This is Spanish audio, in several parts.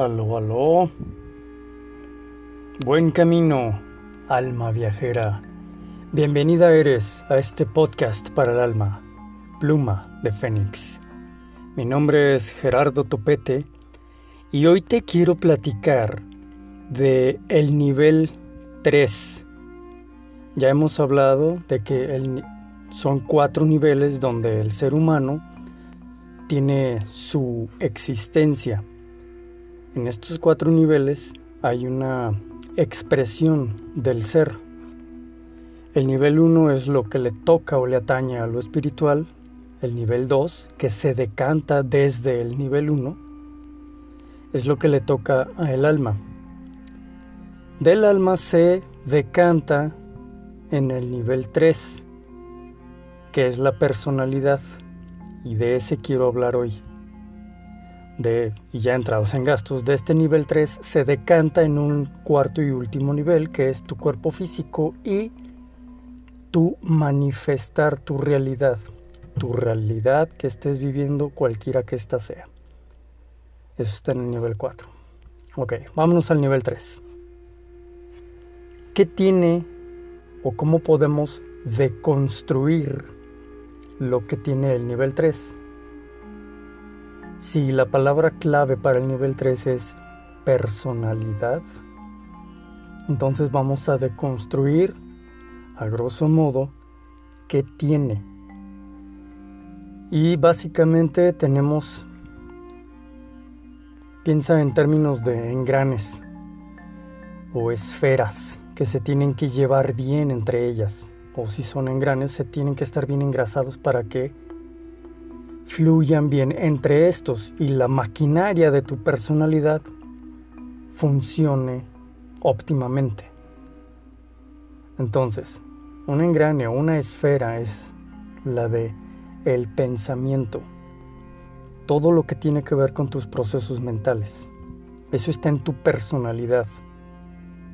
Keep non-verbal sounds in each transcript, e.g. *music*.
Aló, aló. Buen camino, alma viajera. Bienvenida eres a este podcast para el alma, Pluma de Fénix. Mi nombre es Gerardo Topete y hoy te quiero platicar de el nivel 3. Ya hemos hablado de que son cuatro niveles donde el ser humano tiene su existencia en estos cuatro niveles hay una expresión del ser. El nivel 1 es lo que le toca o le atañe a lo espiritual. El nivel 2, que se decanta desde el nivel 1, es lo que le toca al alma. Del alma se decanta en el nivel 3, que es la personalidad, y de ese quiero hablar hoy y ya entrados en gastos de este nivel 3 se decanta en un cuarto y último nivel que es tu cuerpo físico y tu manifestar tu realidad, tu realidad que estés viviendo cualquiera que ésta sea. Eso está en el nivel 4. Ok, vámonos al nivel 3. ¿Qué tiene o cómo podemos deconstruir lo que tiene el nivel 3? Si la palabra clave para el nivel 3 es personalidad, entonces vamos a deconstruir, a grosso modo, qué tiene. Y básicamente tenemos, piensa en términos de engranes o esferas que se tienen que llevar bien entre ellas. O si son engranes, se tienen que estar bien engrasados para que fluyan bien entre estos y la maquinaria de tu personalidad funcione óptimamente. Entonces, un engrane o una esfera es la de el pensamiento. Todo lo que tiene que ver con tus procesos mentales. Eso está en tu personalidad,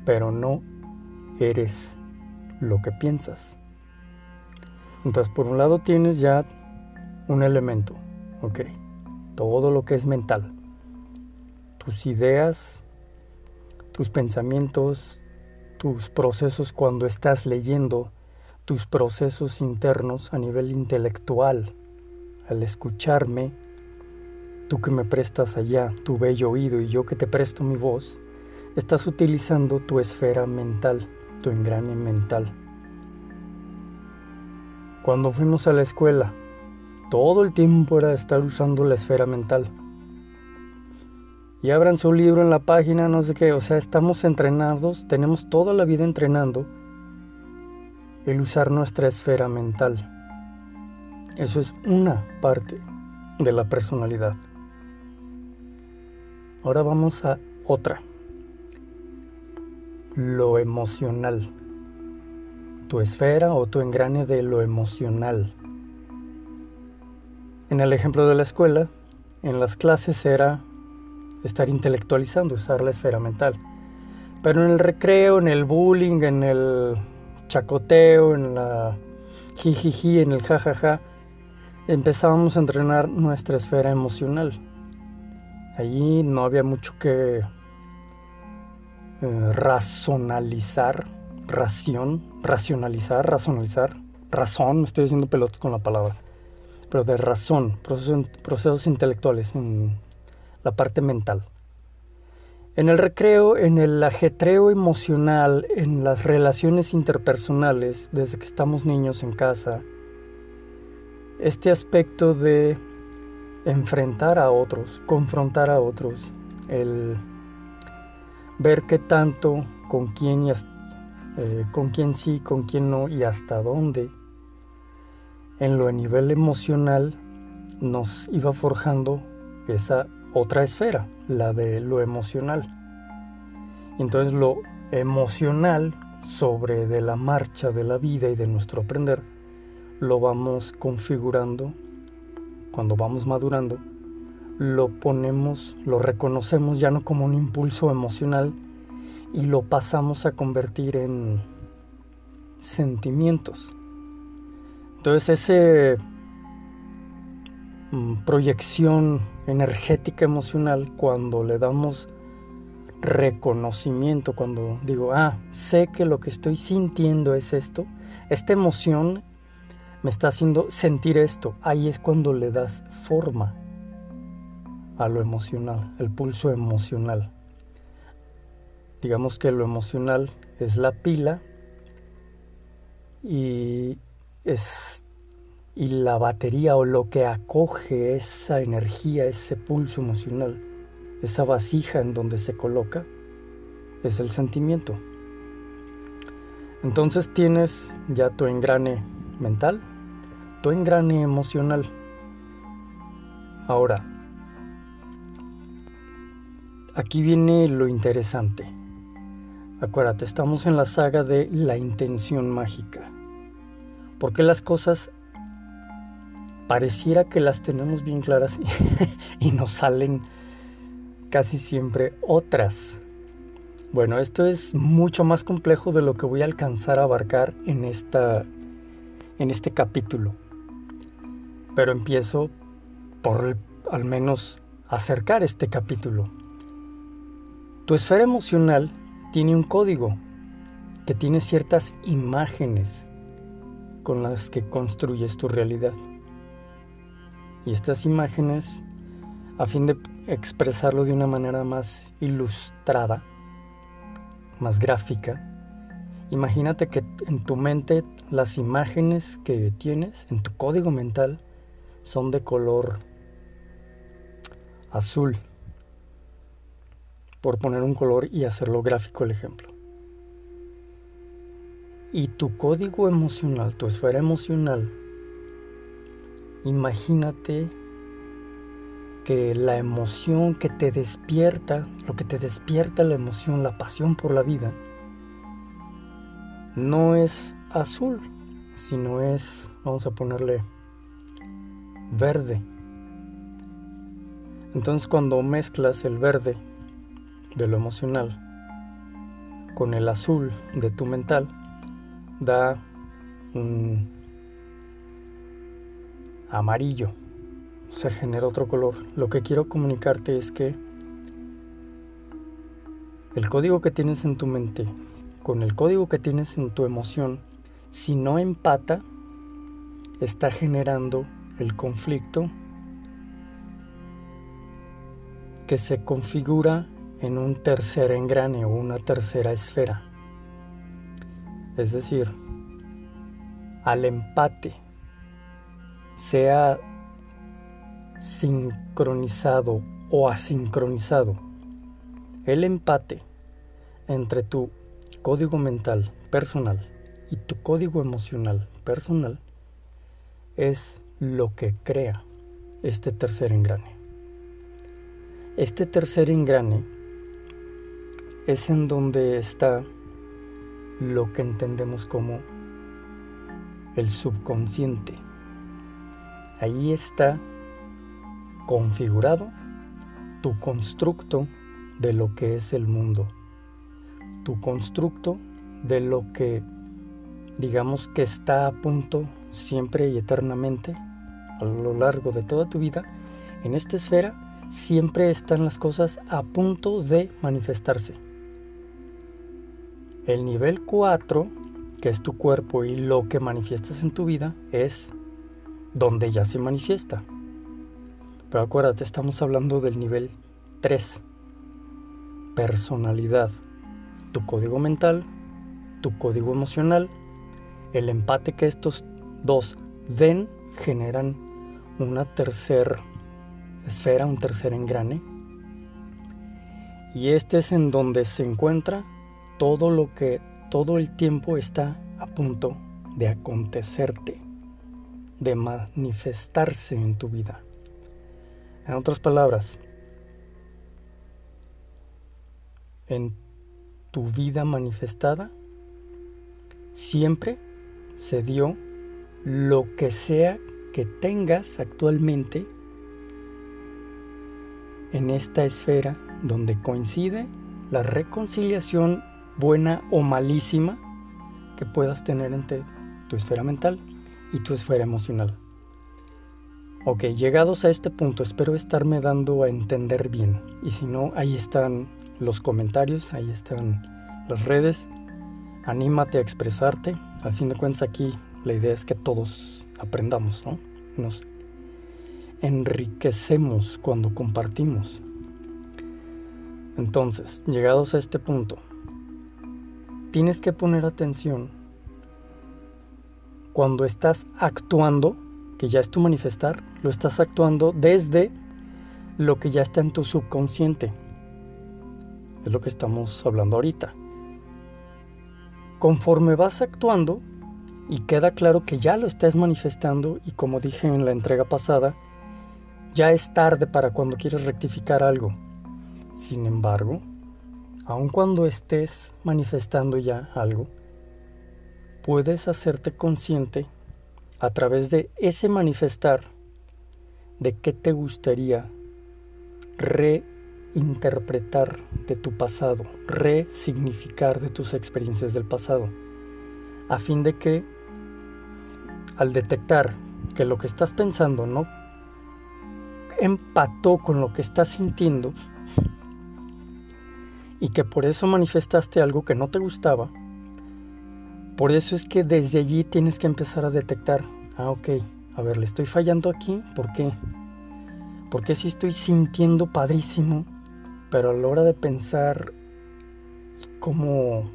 pero no eres lo que piensas. Entonces, por un lado tienes ya un elemento, ok. Todo lo que es mental. Tus ideas, tus pensamientos, tus procesos cuando estás leyendo, tus procesos internos a nivel intelectual. Al escucharme, tú que me prestas allá tu bello oído y yo que te presto mi voz, estás utilizando tu esfera mental, tu engrane mental. Cuando fuimos a la escuela, todo el tiempo era estar usando la esfera mental. Y abran su libro en la página, no sé qué, o sea, estamos entrenados, tenemos toda la vida entrenando el usar nuestra esfera mental. Eso es una parte de la personalidad. Ahora vamos a otra. Lo emocional. Tu esfera o tu engrane de lo emocional. En el ejemplo de la escuela, en las clases era estar intelectualizando, usar la esfera mental. Pero en el recreo, en el bullying, en el chacoteo, en la jijiji, en el jajaja, empezábamos a entrenar nuestra esfera emocional. Allí no había mucho que eh, razonalizar, ración, racionalizar, racionalizar, razón, me estoy haciendo pelotas con la palabra pero de razón, procesos, procesos intelectuales, en la parte mental. En el recreo, en el ajetreo emocional, en las relaciones interpersonales, desde que estamos niños en casa, este aspecto de enfrentar a otros, confrontar a otros, el ver qué tanto, con quién, y eh, con quién sí, con quién no y hasta dónde en lo a nivel emocional nos iba forjando esa otra esfera, la de lo emocional. Entonces lo emocional sobre de la marcha de la vida y de nuestro aprender lo vamos configurando cuando vamos madurando, lo ponemos, lo reconocemos ya no como un impulso emocional y lo pasamos a convertir en sentimientos. Entonces esa mm, proyección energética emocional, cuando le damos reconocimiento, cuando digo, ah, sé que lo que estoy sintiendo es esto, esta emoción me está haciendo sentir esto, ahí es cuando le das forma a lo emocional, el pulso emocional. Digamos que lo emocional es la pila y es y la batería o lo que acoge esa energía, ese pulso emocional, esa vasija en donde se coloca, es el sentimiento. Entonces tienes ya tu engrane mental, tu engrane emocional. Ahora, aquí viene lo interesante. Acuérdate, estamos en la saga de la intención mágica. Porque las cosas pareciera que las tenemos bien claras *laughs* y, nos salen casi siempre otras. Bueno, esto es mucho más complejo de lo que voy a alcanzar a abarcar en, esta, en este capítulo. Pero empiezo por al menos acercar este capítulo. Tu esfera emocional tiene un código que tiene ciertas imágenes con las que construyes tu realidad. Y estas imágenes, a fin de expresarlo de una manera más ilustrada, más gráfica, imagínate que en tu mente las imágenes que tienes, en tu código mental, son de color azul, por poner un color y hacerlo gráfico el ejemplo. Y tu código emocional, tu esfera emocional, Imagínate que la emoción que te despierta, lo que te despierta la emoción, la pasión por la vida, no es azul, sino es, vamos a ponerle, verde. Entonces cuando mezclas el verde de lo emocional con el azul de tu mental, da un amarillo, se genera otro color. Lo que quiero comunicarte es que el código que tienes en tu mente con el código que tienes en tu emoción, si no empata, está generando el conflicto que se configura en un tercer engrane o una tercera esfera. Es decir, al empate sea sincronizado o asincronizado. El empate entre tu código mental personal y tu código emocional personal es lo que crea este tercer engrane. Este tercer engrane es en donde está lo que entendemos como el subconsciente Ahí está configurado tu constructo de lo que es el mundo, tu constructo de lo que digamos que está a punto siempre y eternamente a lo largo de toda tu vida, en esta esfera siempre están las cosas a punto de manifestarse. El nivel 4, que es tu cuerpo y lo que manifiestas en tu vida, es donde ya se manifiesta. Pero acuérdate, estamos hablando del nivel 3. Personalidad. Tu código mental, tu código emocional, el empate que estos dos den generan una tercera esfera, un tercer engrane. Y este es en donde se encuentra todo lo que todo el tiempo está a punto de acontecerte de manifestarse en tu vida. En otras palabras, en tu vida manifestada, siempre se dio lo que sea que tengas actualmente en esta esfera donde coincide la reconciliación buena o malísima que puedas tener entre tu esfera mental y tu esfera emocional. Ok, llegados a este punto, espero estarme dando a entender bien. Y si no, ahí están los comentarios, ahí están las redes. Anímate a expresarte. Al fin de cuentas aquí la idea es que todos aprendamos, ¿no? Nos enriquecemos cuando compartimos. Entonces, llegados a este punto, tienes que poner atención cuando estás actuando, que ya es tu manifestar, lo estás actuando desde lo que ya está en tu subconsciente. Es lo que estamos hablando ahorita. Conforme vas actuando, y queda claro que ya lo estás manifestando, y como dije en la entrega pasada, ya es tarde para cuando quieres rectificar algo. Sin embargo, aun cuando estés manifestando ya algo, puedes hacerte consciente a través de ese manifestar de qué te gustaría reinterpretar de tu pasado, resignificar de tus experiencias del pasado, a fin de que al detectar que lo que estás pensando no empató con lo que estás sintiendo y que por eso manifestaste algo que no te gustaba, por eso es que desde allí tienes que empezar a detectar, ah, ok, a ver, le estoy fallando aquí, ¿por qué? Porque si estoy sintiendo padrísimo, pero a la hora de pensar cómo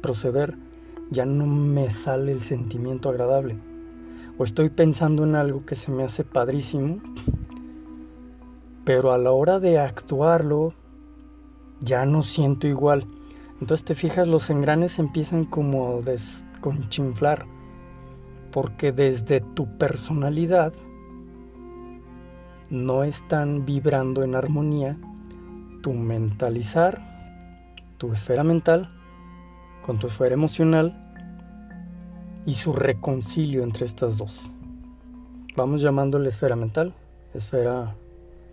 proceder, ya no me sale el sentimiento agradable. O estoy pensando en algo que se me hace padrísimo, pero a la hora de actuarlo, ya no siento igual. Entonces te fijas, los engranes empiezan como a desconchinflar, porque desde tu personalidad no están vibrando en armonía tu mentalizar, tu esfera mental, con tu esfera emocional y su reconcilio entre estas dos. Vamos llamándole esfera mental, esfera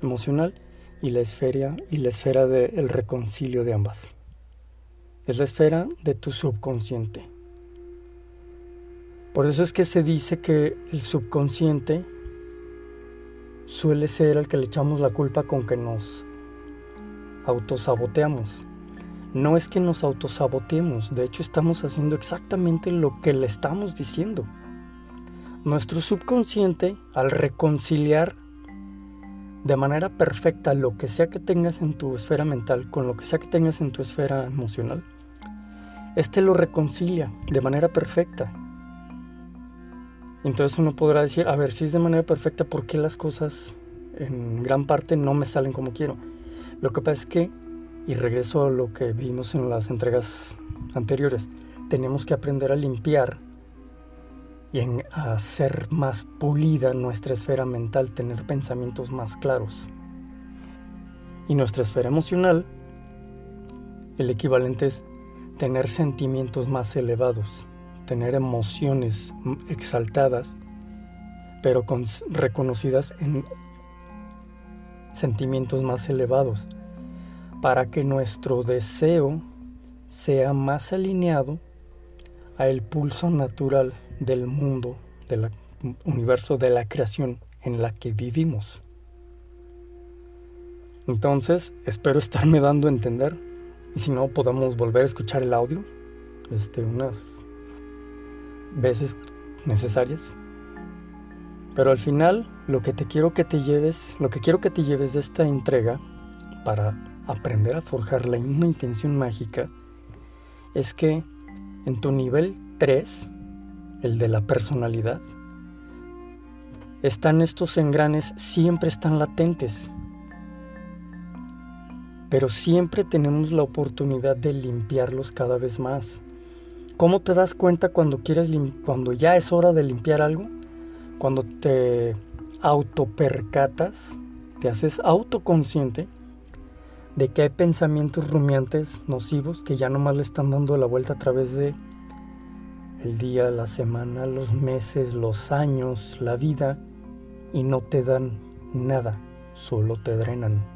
emocional y la esfera y la esfera del reconcilio de ambas es la esfera de tu subconsciente. Por eso es que se dice que el subconsciente suele ser el que le echamos la culpa con que nos autosaboteamos. No es que nos autosaboteemos, de hecho estamos haciendo exactamente lo que le estamos diciendo. Nuestro subconsciente, al reconciliar de manera perfecta lo que sea que tengas en tu esfera mental con lo que sea que tengas en tu esfera emocional, este lo reconcilia de manera perfecta. Entonces uno podrá decir, a ver, si es de manera perfecta, ¿por qué las cosas en gran parte no me salen como quiero? Lo que pasa es que, y regreso a lo que vimos en las entregas anteriores, tenemos que aprender a limpiar y a hacer más pulida nuestra esfera mental, tener pensamientos más claros. Y nuestra esfera emocional, el equivalente es tener sentimientos más elevados, tener emociones exaltadas, pero reconocidas en sentimientos más elevados, para que nuestro deseo sea más alineado a el pulso natural del mundo, del universo, de la creación en la que vivimos. Entonces, espero estarme dando a entender y si no, podemos volver a escuchar el audio este, unas veces necesarias. Pero al final, lo que te quiero que te lleves, lo que quiero que te lleves de esta entrega para aprender a forjar la, una intención mágica es que en tu nivel 3, el de la personalidad, están estos engranes, siempre están latentes pero siempre tenemos la oportunidad de limpiarlos cada vez más. ¿Cómo te das cuenta cuando quieres cuando ya es hora de limpiar algo? Cuando te autopercatas, te haces autoconsciente de que hay pensamientos rumiantes nocivos que ya nomás le están dando la vuelta a través de el día, la semana, los meses, los años, la vida y no te dan nada, solo te drenan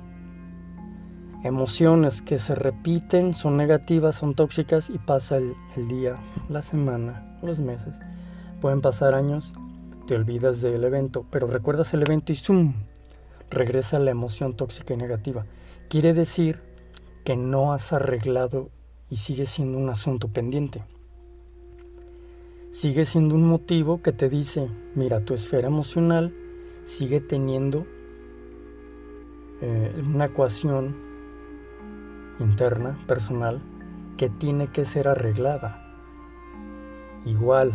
emociones que se repiten, son negativas, son tóxicas y pasa el, día, la semana, los meses. Pueden pasar años, te olvidas del evento, pero recuerdas el evento y ¡zoom! regresa la emoción tóxica y negativa. Quiere decir que no has arreglado y sigue siendo un asunto pendiente. Sigue siendo un motivo que te dice, mira, tu esfera emocional sigue teniendo eh, una ecuación interna, personal, que tiene que ser arreglada. Igual,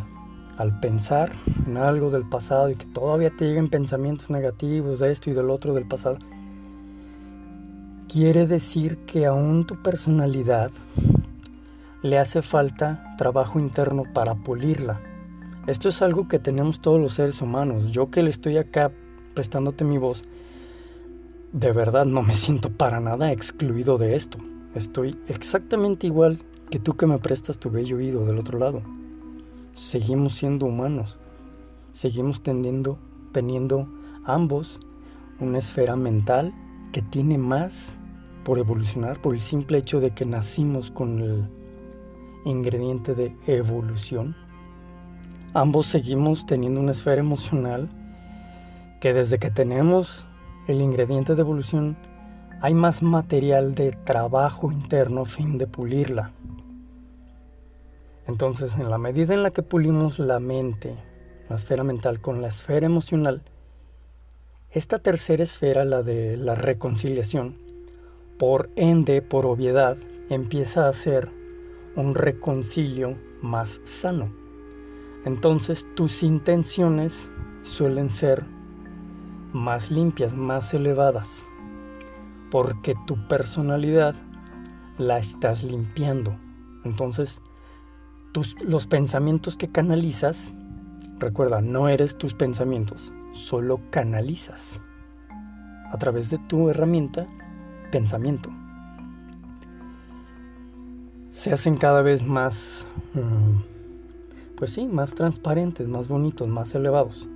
al pensar en algo del pasado y que todavía te lleguen pensamientos negativos de esto y del otro del pasado, quiere decir que aún tu personalidad le hace falta trabajo interno para pulirla. Esto es algo que tenemos todos los seres humanos. Yo que le estoy acá prestándote mi voz, de verdad no me siento para nada excluido de esto. Estoy exactamente igual que tú que me prestas tu bello oído del otro lado. Seguimos siendo humanos. Seguimos tendiendo, teniendo ambos una esfera mental que tiene más por evolucionar por el simple hecho de que nacimos con el ingrediente de evolución. Ambos seguimos teniendo una esfera emocional que desde que tenemos el ingrediente de evolución hay más material de trabajo interno a fin de pulirla. Entonces, en la medida en la que pulimos la mente, la esfera mental con la esfera emocional, esta tercera esfera, la de la reconciliación, por ende, por obviedad, empieza a ser un reconcilio más sano. Entonces tus intenciones suelen ser más limpias, más elevadas, porque tu personalidad la estás limpiando. Entonces, tus, los pensamientos que canalizas, recuerda, no eres tus pensamientos, solo canalizas a través de tu herramienta pensamiento se hacen cada vez más, mm, pues sí, más transparentes, más bonitos, más elevados.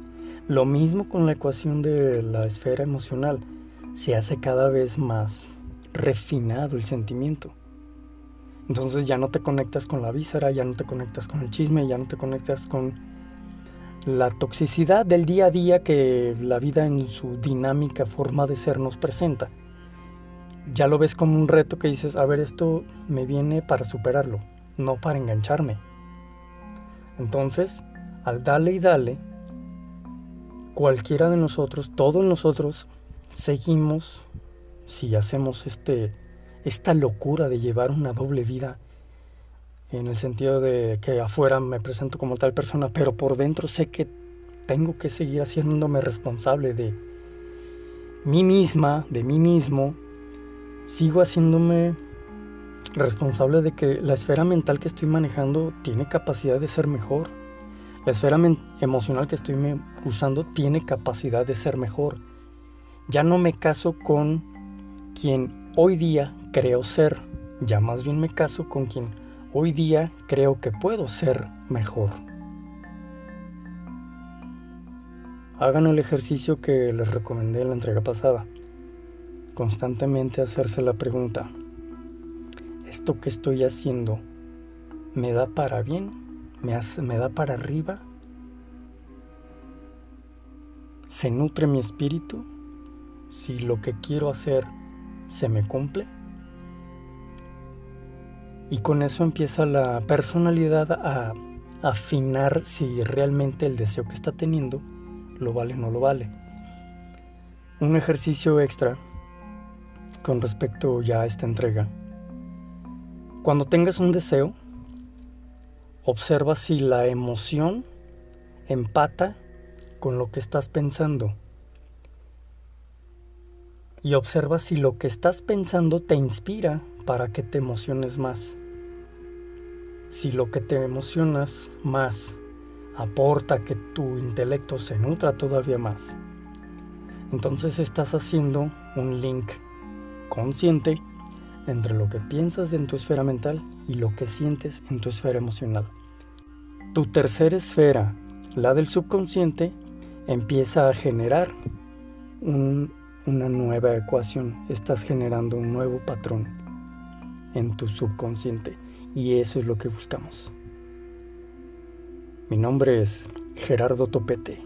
Lo mismo con la ecuación de la esfera emocional, se hace cada vez más refinado el sentimiento. Entonces ya no te conectas con la víscera, ya no te conectas con el chisme, ya no te conectas con la toxicidad del día a día que la vida en su dinámica forma de ser nos presenta ya lo ves como un reto que dices, a ver, esto me viene para superarlo, no para engancharme. Entonces, al darle y darle, cualquiera de nosotros, todos nosotros, seguimos, si hacemos este, esta locura de llevar una doble vida, en el sentido de que afuera me presento como tal persona, pero por dentro sé que tengo que seguir haciéndome responsable de mí misma, de mí mismo, sigo haciéndome responsable de que la esfera mental que estoy manejando tiene capacidad de ser mejor. La esfera emocional que estoy usando tiene capacidad de ser mejor. Ya no me caso con quien hoy día creo ser, ya más bien me caso con quien hoy día creo que puedo ser mejor. Hagan el ejercicio que les recomendé en la entrega pasada constantemente hacerse la pregunta, ¿esto que estoy haciendo me da para bien? ¿Me, da para arriba? ¿Se nutre mi espíritu? Si lo que quiero hacer se me cumple. Y con eso empieza la personalidad a afinar si realmente el deseo que está teniendo lo vale o no lo vale. Un ejercicio extra con respecto ya a esta entrega. Cuando tengas un deseo, observa si la emoción empata con lo que estás pensando. Y observa si lo que estás pensando te inspira para que te emociones más. Si lo que te emocionas más aporta que tu intelecto se nutra todavía más, entonces estás haciendo un link consciente entre lo que piensas en tu esfera mental y lo que sientes en tu esfera emocional. Tu tercera esfera, la del subconsciente, empieza a generar una nueva ecuación. Estás generando un nuevo patrón en tu subconsciente y eso es lo que buscamos. Mi nombre es Gerardo Topete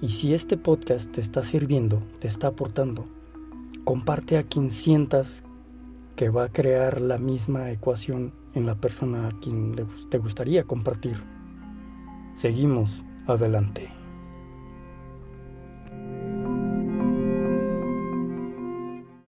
Y si este podcast te está sirviendo, te está aportando, comparte a quien sientas que va a crear la misma ecuación en la persona a quien te gustaría compartir. Seguimos adelante.